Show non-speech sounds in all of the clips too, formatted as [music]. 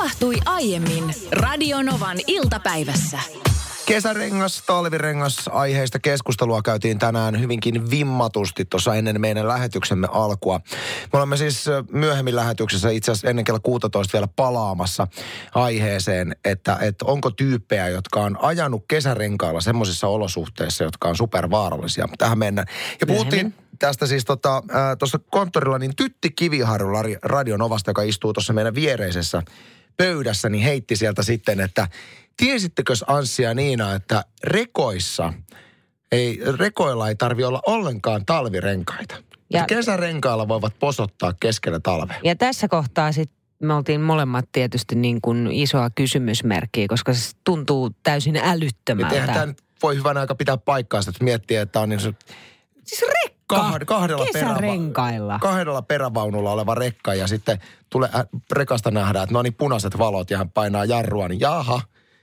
tapahtui aiemmin Radionovan iltapäivässä. Kesärengas, talvirengas aiheista keskustelua käytiin tänään hyvinkin vimmatusti tuossa ennen meidän lähetyksemme alkua. Me olemme siis myöhemmin lähetyksessä itse asiassa ennen kello 16 vielä palaamassa aiheeseen, että, että onko tyyppejä, jotka on ajanut kesärenkailla semmoisissa olosuhteissa, jotka on supervaarallisia. Tähän mennään. Ja puhuttiin tästä siis tota, tuossa konttorilla, niin Tytti Kiviharju Radionovasta, joka istuu tuossa meidän viereisessä pöydässä, niin heitti sieltä sitten, että tiesittekö Anssi ja Niina, että rekoissa ei, rekoilla ei tarvi olla ollenkaan talvirenkaita. Ja kesärenkailla voivat posottaa keskellä talvea. Ja tässä kohtaa sitten me oltiin molemmat tietysti niin kuin isoa kysymysmerkkiä, koska se tuntuu täysin älyttömältä. Eihän tämä voi hyvän aika pitää paikkaa, että miettii, että on niin se... Siis rekka! Kahd, kahdella, peräva, kahdella perävaunulla oleva rekka ja sitten tulee äh, rekasta nähdään, että no niin punaiset valot ja hän painaa jarrua, niin jaha,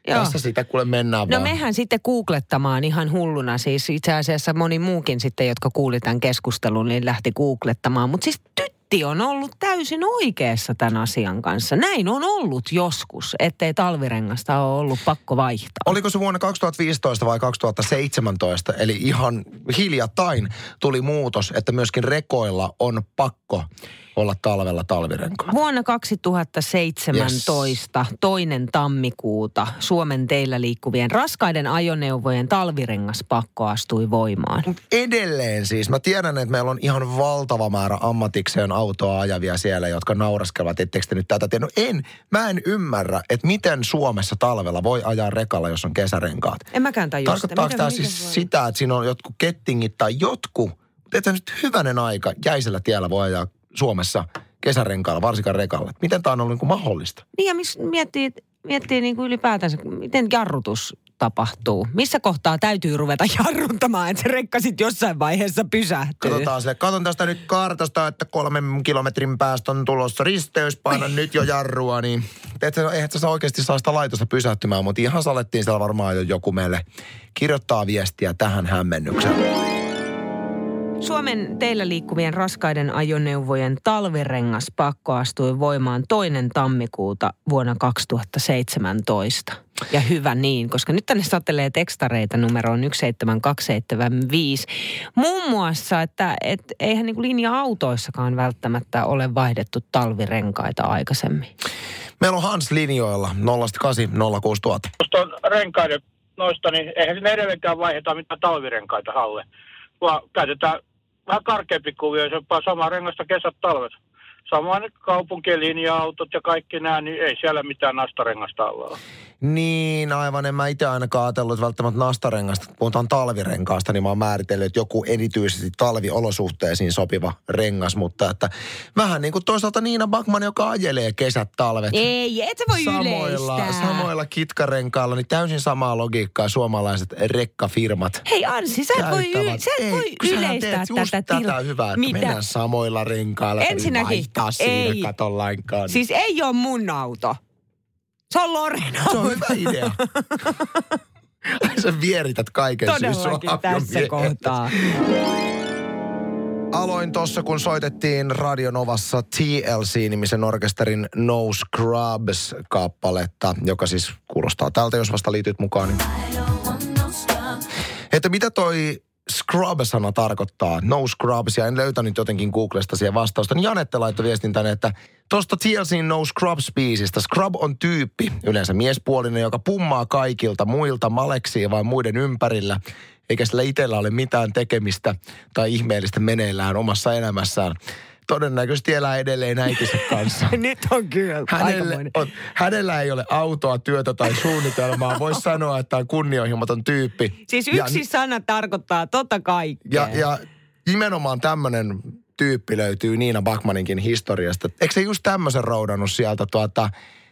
Joo. Tässä sitä kuule mennään No vaan. mehän sitten googlettamaan ihan hulluna. Siis itse asiassa moni muukin sitten, jotka kuuli tämän keskustelun, niin lähti googlettamaan. Mutta siis Tytti on ollut täysin oikeassa tämän asian kanssa. Näin on ollut joskus, ettei talvirengasta ole ollut pakko vaihtaa. Oliko se vuonna 2015 vai 2017, eli ihan hiljattain tuli muutos, että myöskin rekoilla on pakko olla talvella talvirenkaat? Vuonna 2017, yes. toinen tammikuuta, Suomen teillä liikkuvien raskaiden ajoneuvojen talvirengaspakko astui voimaan. Edelleen siis. Mä tiedän, että meillä on ihan valtava määrä ammatikseen autoa ajavia siellä, jotka nauraskelevat, etteikö te nyt tätä tiedä. No en, mä en ymmärrä, että miten Suomessa talvella voi ajaa rekalla, jos on kesärenkaat. En mäkään tajua Tarkoittaako tämä siis sitä, että siinä on jotkut kettingit tai jotkut että nyt hyvänen aika jäisellä tiellä voi ajaa Suomessa kesärenkaalla, varsinkaan rekalla. Miten tämä on ollut niin kuin mahdollista? Niin ja miss, miettii, miettii niin kuin ylipäätänsä, miten jarrutus tapahtuu? Missä kohtaa täytyy ruveta [laughs] jarruttamaan, että se rekka sitten jossain vaiheessa pysähtyy? Katsotaan se. Katon tästä nyt kartasta, että kolmen kilometrin päästä on tulossa risteys. Painan nyt jo jarrua, niin et, eihän sä oikeasti saa sitä laitosta pysähtymään, mutta ihan salettiin siellä varmaan jo joku meille kirjoittaa viestiä tähän hämmennykseen. Suomen teillä liikkuvien raskaiden ajoneuvojen talvirengaspakko astui voimaan toinen tammikuuta vuonna 2017. Ja hyvä niin, koska nyt tänne satelee tekstareita numeroon 17275. Muun muassa, että et, eihän niin linja-autoissakaan välttämättä ole vaihdettu talvirenkaita aikaisemmin. Meillä on Hans linjoilla 08 06000. Tuosta renkaiden noista, niin eihän sinne edelleenkään vaihdeta mitään talvirenkaita halle vaan käytetään vähän karkeampi kuvio, se on sama rengasta kesät talvet. Samoin kaupunkien linja-autot ja kaikki nämä, niin ei siellä mitään nastarengasta olla. Niin, aivan. En mä itse ainakaan ajatellut, että välttämättä nastarengasta, kun puhutaan talvirenkaasta, niin mä oon määritellyt, että joku erityisesti talviolosuhteisiin sopiva rengas, mutta että vähän niin kuin toisaalta Niina Bakman, joka ajelee kesät, talvet. Ei, et sä voi samoilla, yleistää. Samoilla kitkarenkailla, niin täysin samaa logiikkaa suomalaiset rekkafirmat Hei Ansi, sä et voi, y- sä et ei, voi yleistää tätä. tätä til- hyvää, että Mitä? mennään samoilla renkailla. Ensinnäkin, ei. siinä katon lainkaan. Siis ei ole mun auto. Se on Loren Se on hyvä idea. [laughs] Sä vierität kaiken Todellakin siis tässä kohtaa. Aloin tuossa, kun soitettiin Radionovassa TLC-nimisen orkesterin No Scrubs-kappaletta, joka siis kuulostaa tältä, jos vasta liityt mukaan. Niin. Että mitä toi scrub-sana tarkoittaa, no scrubs, ja en löytänyt jotenkin Googlesta siihen vastausta, niin Janette laittoi viestin tänne, että tuosta TLC No Scrubs-biisistä. Scrub on tyyppi, yleensä miespuolinen, joka pummaa kaikilta muilta maleksiin vai muiden ympärillä, eikä sillä itsellä ole mitään tekemistä tai ihmeellistä meneillään omassa elämässään todennäköisesti elää edelleen äitinsä kanssa. [laughs] Nyt on kyllä hänellä, on, hänellä ei ole autoa, työtä tai suunnitelmaa. [laughs] Voisi sanoa, että on kunnianhimoton tyyppi. Siis yksi ja, sana tarkoittaa tota kaikkea. Ja, ja nimenomaan tämmöinen tyyppi löytyy Niina Bakmaninkin historiasta. Eikö se just tämmöisen roudannut sieltä tuota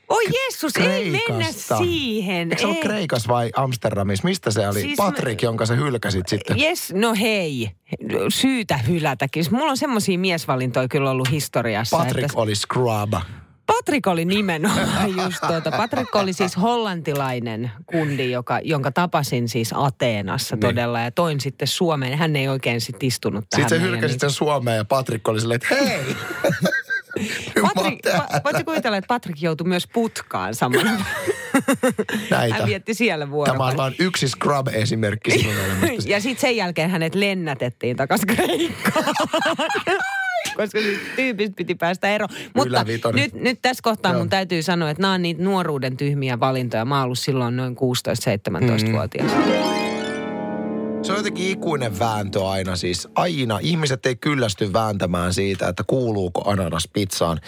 Oi Jeesus, ei mennä siihen. Eikö se ollut Kreikas vai Amsterdamissa? Mistä se oli? Siis Patrik, mä... jonka sä hylkäsit sitten. Yes, no hei. Syytä hylätäkin. Mulla on semmoisia miesvalintoja kyllä ollut historiassa. Patrik että... oli scrub. Patrik oli nimenomaan [laughs] just tuota. Patrik oli siis hollantilainen kundi, joka, jonka tapasin siis Ateenassa niin. todella ja toin sitten Suomeen. Hän ei oikein sitten istunut tähän. Sitten sä hylkäsit sen Suomeen ja Patrik oli silleen, että hei! [laughs] Patrik, voitko kuvitella, että Patrik joutui myös putkaan samana? Näitä. Hän vietti siellä Tämä vuorokauden. on vain yksi Scrub-esimerkki sinun [laughs] elämästäsi. Ja sitten sen jälkeen hänet lennätettiin takaisin Kreikkaan. [laughs] Koska siitä tyypistä piti päästä eroon. Mutta nyt, nyt tässä kohtaa Joo. mun täytyy sanoa, että nämä on niitä nuoruuden tyhmiä valintoja. Mä oon ollut silloin noin 16-17-vuotias. Mm. Se on jotenkin ikuinen vääntö aina siis. Aina. Ihmiset ei kyllästy vääntämään siitä, että kuuluuko ananas pizzaan.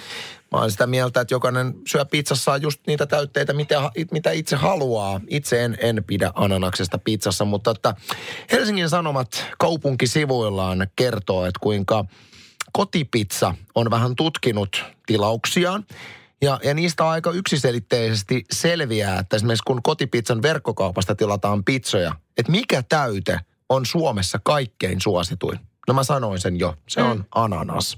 Mä oon sitä mieltä, että jokainen syö pizzassaan just niitä täytteitä, mitä, mitä itse haluaa. Itse en, en pidä ananaksesta pizzassa, mutta että Helsingin Sanomat kaupunkisivuillaan kertoo, että kuinka kotipizza on vähän tutkinut tilauksiaan. Ja, ja niistä aika yksiselitteisesti selviää, että esimerkiksi kun kotipizzan verkkokaupasta tilataan pizzoja, että mikä täyte on Suomessa kaikkein suosituin. No mä sanoin sen jo, se on ananas.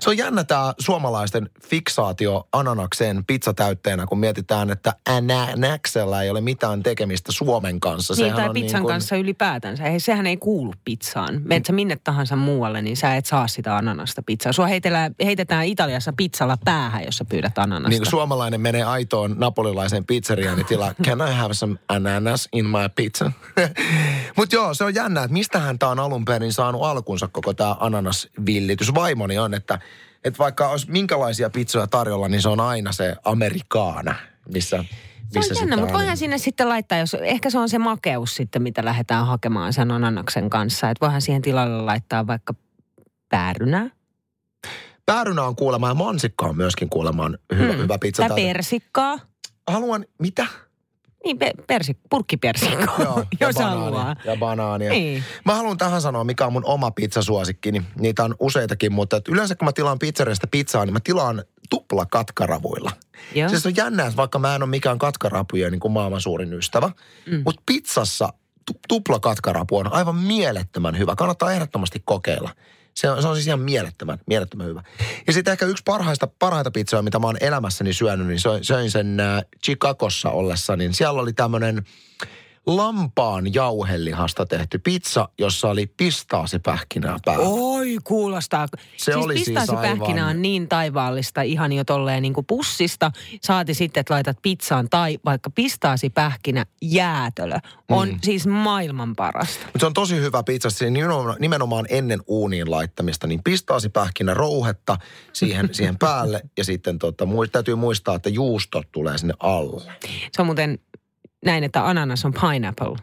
Se on jännä tämä suomalaisten fiksaatio ananakseen pizzatäytteenä, kun mietitään, että ananaksella ei ole mitään tekemistä Suomen kanssa. Niin, Sehän tai on pizzan niin kuin- kanssa ylipäätänsä. Ei, sehän ei kuulu pizzaan. Menet sä minne tahansa muualle, niin sä et saa sitä ananasta pizzaa. Sua heitellään, heitetään Italiassa pizzalla päähän, jos sä pyydät ananasta. Niin suomalainen menee aitoon napolilaiseen pizzeriaan, niin tilaa, can I have some ananas in my pizza? [laughs] Mutta joo, se on jännä, että mistähän tämä on alun perin saanut alkunsa koko tämä ananasvillitys. Vaimoni on, että, että vaikka olisi minkälaisia pizzoja tarjolla, niin se on aina se amerikaana, missä, Se missä on jännä, mutta voihan sinne sitten laittaa, jos ehkä se on se makeus sitten, mitä lähdetään hakemaan sen ananaksen kanssa. Että voihan siihen tilalle laittaa vaikka päärynää Päärynä on kuulemma ja mansikka on myöskin kuulemaan hyvä, Mm. hyvä pizza. tai persikkaa. Haluan, mitä? Niin, pe- persik, purkkipersikkaa, [laughs] Joo, ja [laughs] jos banaania, haluaa. Ja banaania. Niin. Mä haluan tähän sanoa, mikä on mun oma pizzasuosikkini. Niitä on useitakin, mutta että yleensä kun mä tilaan pizzeriasta pizzaa, niin mä tilaan tupla katkaravuilla. Joo. Siis on jännää, että vaikka mä en ole mikään katkarapuja niin kuin maailman suurin ystävä, mm. mutta pizzassa tu- tupla katkarapu on aivan mielettömän hyvä. Kannattaa ehdottomasti kokeilla. Se on, se on siis ihan mielettömän, mielettömän hyvä. Ja sitten ehkä yksi parhaista, parhaita pizzoja, mitä mä oon elämässäni syönyt, niin söin, söin sen äh, Chicagossa ollessa, niin siellä oli tämmöinen lampaan jauhelihasta tehty pizza, jossa oli pistaasipähkinää päällä. Oi, kuulostaa. Se oli siis pistaasipähkinä aivan- on niin taivaallista ihan jo tolleen niin kuin pussista. Saati sitten, että laitat pizzaan tai vaikka pistaasipähkinä jäätölö. On Mm. siis maailman parasta. Mutta se on tosi hyvä pizza, se nimenomaan, ennen uuniin laittamista, niin pistaasipähkinä rouhetta siihen, [laughs] siihen päälle ja sitten tota, täytyy muistaa, että juustot tulee sinne alle. Se on muuten näin, että ananas on pineapple.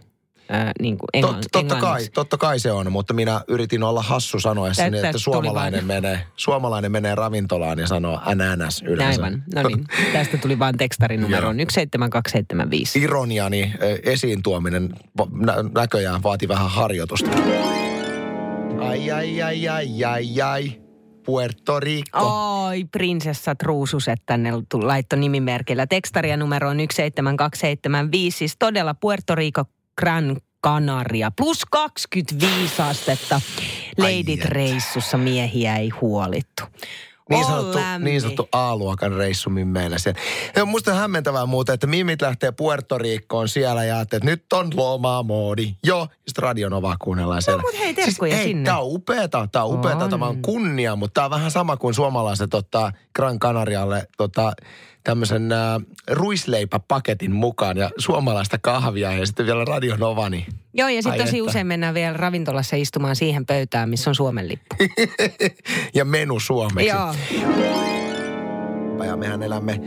Äh, niin kuin englann, Tot, totta, kai, totta kai se on, mutta minä yritin olla hassu sanoessani, Tästä että suomalainen menee, suomalainen menee ravintolaan ja sanoo ananas yleensä. Aivan. No niin, [laughs] tästä tuli vain tekstarinumeroon 17275. Ironiani ö, esiin tuominen näköjään vaati vähän harjoitusta. Ai, ai, ai, ai, ai, ai. Puerto Rico. Oi, prinsessat ruususet tänne laitto nimimerkillä. Tekstaria numero on 17275, siis todella Puerto Rico Gran Canaria. Plus 25 astetta. Leidit reissussa miehiä ei huolittu. Niin sanottu, niin sanottu A-luokan reissu meillä siellä. Ja musta hämmentävää muuten, että Mimit lähtee Puerto Ricoon siellä ja että nyt on lomamoodi. Joo, ja sitten Radionova kuunnellaan siellä. mut hei, terkkuja siis, sinne. Tämä on upeeta, tämä on upeeta, On. tämä on kunnia, mutta tämä on vähän sama kuin suomalaiset ottaa Gran Canarialle tota, tämmöisen äh, ruisleipäpaketin mukaan ja suomalaista kahvia ja sitten vielä Radionova, niin Joo, ja sitten tosi että. usein mennään vielä ravintolassa istumaan siihen pöytään, missä on Suomen lippu. [laughs] ja menu suomeksi. Joo. Ja mehän elämme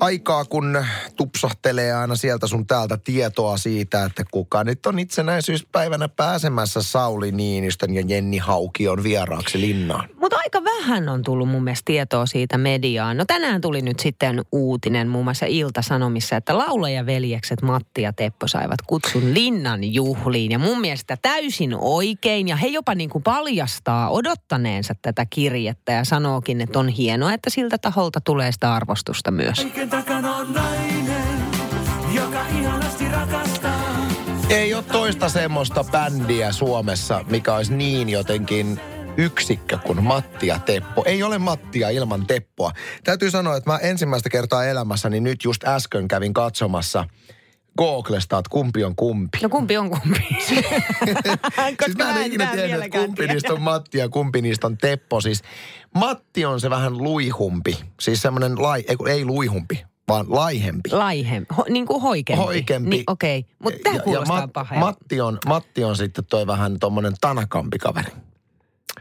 aikaa, kun tupsahtelee aina sieltä sun täältä tietoa siitä, että kuka nyt on itsenäisyyspäivänä pääsemässä Sauli Niinistön ja Jenni Haukion vieraaksi linnaan. Mutta aika vähän on tullut mun mielestä tietoa siitä mediaan. No tänään tuli nyt sitten uutinen muun muassa Ilta-Sanomissa, että laulajaveljekset Matti ja Teppo saivat kutsun Linnan juhliin. Ja mun mielestä täysin oikein. Ja he jopa niin kuin paljastaa odottaneensa tätä kirjettä ja sanookin, että on hienoa, että siltä taholta tulee sitä arvostusta myös. Kaiken takana on nainen, joka ihanasti rakastaa. Ei ole toista semmoista bändiä Suomessa, mikä olisi niin jotenkin yksikkö kuin Matti ja Teppo. Ei ole Mattia ilman Teppoa. Täytyy sanoa, että mä ensimmäistä kertaa elämässäni nyt just äsken kävin katsomassa Googlesta, että kumpi on kumpi. No kumpi on kumpi? [laughs] siis mä en ikinä tiennyt, että kumpi niistä on Matti ja kumpi niistä on Teppo. Siis Matti on se vähän luihumpi. Siis semmoinen lai, ei, ei luihumpi, vaan laihempi. Laihem, ho, niin kuin hoikempi. Hoikempi. Niin, okei, okay. mutta tämä kuulostaa Mat- pahalta. Matti, on, Matti on sitten toi vähän tommonen tanakampi kaveri.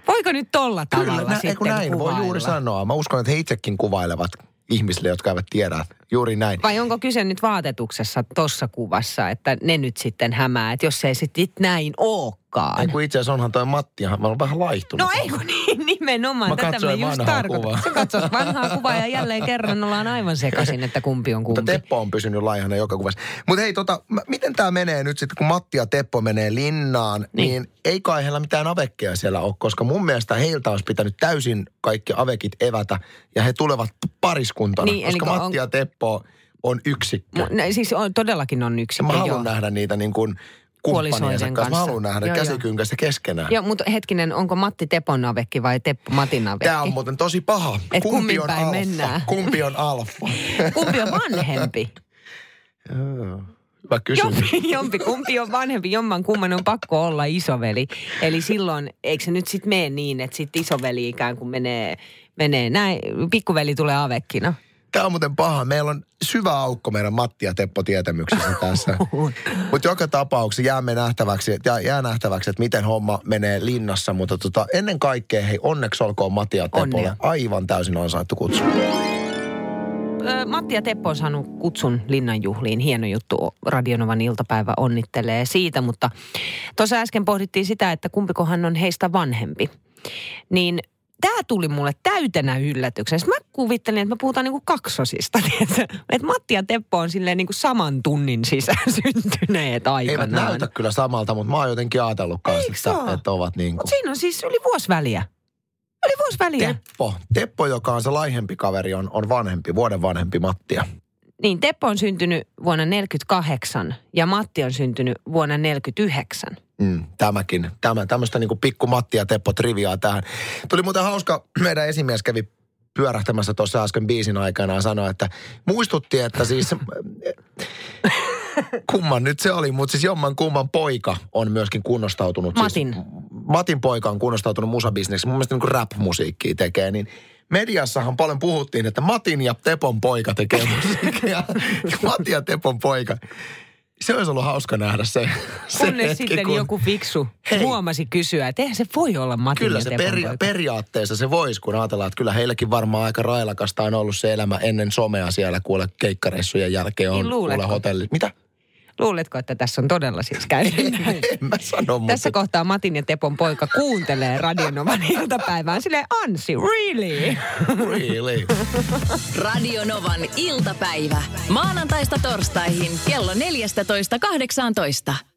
Voiko nyt tolla tavalla Kyllä, nä, sitten näin kuvailla? voi juuri sanoa. Mä uskon, että he itsekin kuvailevat ihmisille, jotka eivät tiedä. Juuri näin. Vai onko kyse nyt vaatetuksessa tuossa kuvassa, että ne nyt sitten hämää, että jos ei sitten näin ookaan. Ei kun itse asiassa onhan toi Matti, mä olen vähän laihtunut. No ei kun niin, nimenomaan. Mä Tätä mä just tarkoitan. Sä katsot vanhaa kuvaa ja jälleen kerran ollaan aivan sekaisin, että kumpi on kumpi. Mutta Teppo on pysynyt laihana joka kuvassa. Mutta hei, tota, miten tämä menee nyt sitten, kun Matti ja Teppo menee linnaan, niin, niin ei kai heillä mitään avekkeja siellä ole, koska mun mielestä heiltä olisi pitänyt täysin kaikki avekit evätä, ja he tulevat pariskuntana, Niin, koska Matti on- ja Teppo on yksikkö. Ne- siis on, todellakin on yksi. Ja mä haluan nähdä niitä niin kuin kumppaniensa Puolisoiden kanssa. Mä kanssa. haluan nähdä Joo, joo. käsikynkässä keskenään. Joo, mutta hetkinen, onko Matti Tepon avekki vai Teppo Matin avekki? Tämä on muuten tosi paha. Et Kumpi on päin alfa? mennään? Kumpi on alfa? [laughs] Kumpi on vanhempi? Joo. Hyvä kysymys. Jompi, jompi, kumpi on vanhempi, jomman kumman on pakko olla isoveli. Eli silloin, eikö se nyt sitten mene niin, että sitten isoveli ikään kuin menee, menee näin, pikkuveli tulee avekkina. Tämä on muuten paha. Meillä on syvä aukko meidän Matti ja Teppo tietämyksessä [laughs] tässä. Mutta joka tapauksessa jäämme nähtäväksi, jää, jää nähtäväksi, että miten homma menee linnassa. Mutta tota, ennen kaikkea, hei, onneksi olkoon Matti ja Teppolle Onnea. aivan täysin ansaittu kutsu. Matti ja Teppo on saanut kutsun linnanjuhliin. Hieno juttu. Radionovan iltapäivä onnittelee siitä, mutta tuossa äsken pohdittiin sitä, että kumpikohan on heistä vanhempi. Niin tämä tuli mulle täytenä yllätyksenä. Sitten mä kuvittelin, että me puhutaan niinku kaksosista. [laughs] Että Matti ja Teppo on silleen niinku saman tunnin sisään [laughs] syntyneet aikanaan. Eivät näytä kyllä samalta, mutta mä oon jotenkin ajatellut kanssa, että, että ovat niin kuin. Mutta siinä on siis yli vuosi väliä. Yli vuosi väliä. Teppo, Teppo, joka on se laihempi kaveri, on, on vanhempi, vuoden vanhempi Mattia. Niin, Teppo on syntynyt vuonna 48 ja Matti on syntynyt vuonna 49. Mm, tämäkin, tämä, tämmöistä niin pikku Matti ja Teppo triviaa tähän. Tuli muuten hauska, meidän esimies kävi pyörähtämässä tuossa äsken biisin aikana ja sanoi, että muistutti, että siis [laughs] kumman nyt se oli, mutta siis jomman kumman poika on myöskin kunnostautunut. Matin. Siis, Matin poika on kunnostautunut musabisneksi, mun mielestä niin rap-musiikkia tekee, niin mediassahan paljon puhuttiin, että Matin ja Tepon poika tekee [laughs] musiikkia. Matin ja Tepon poika. Se olisi ollut hauska nähdä se, se Kunnes hetki, sitten kun- joku fiksu Hei. huomasi kysyä, että eihän se voi olla Matin Kyllä ja se Tepon peri- poika. periaatteessa se voisi, kun ajatellaan, että kyllä heilläkin varmaan aika railakasta on ollut se elämä ennen somea siellä kuule keikkareissujen jälkeen on Niin kuule hotelli. Mitä? Luuletko, että tässä on todella siis käynyt näin? En mä sano, mutta... Tässä kohtaa Matin ja Tepon poika kuuntelee Radionovan [laughs] iltapäivään. Silleen, Ansi, really? Really? Radio Novan iltapäivä. Maanantaista torstaihin kello 14.18.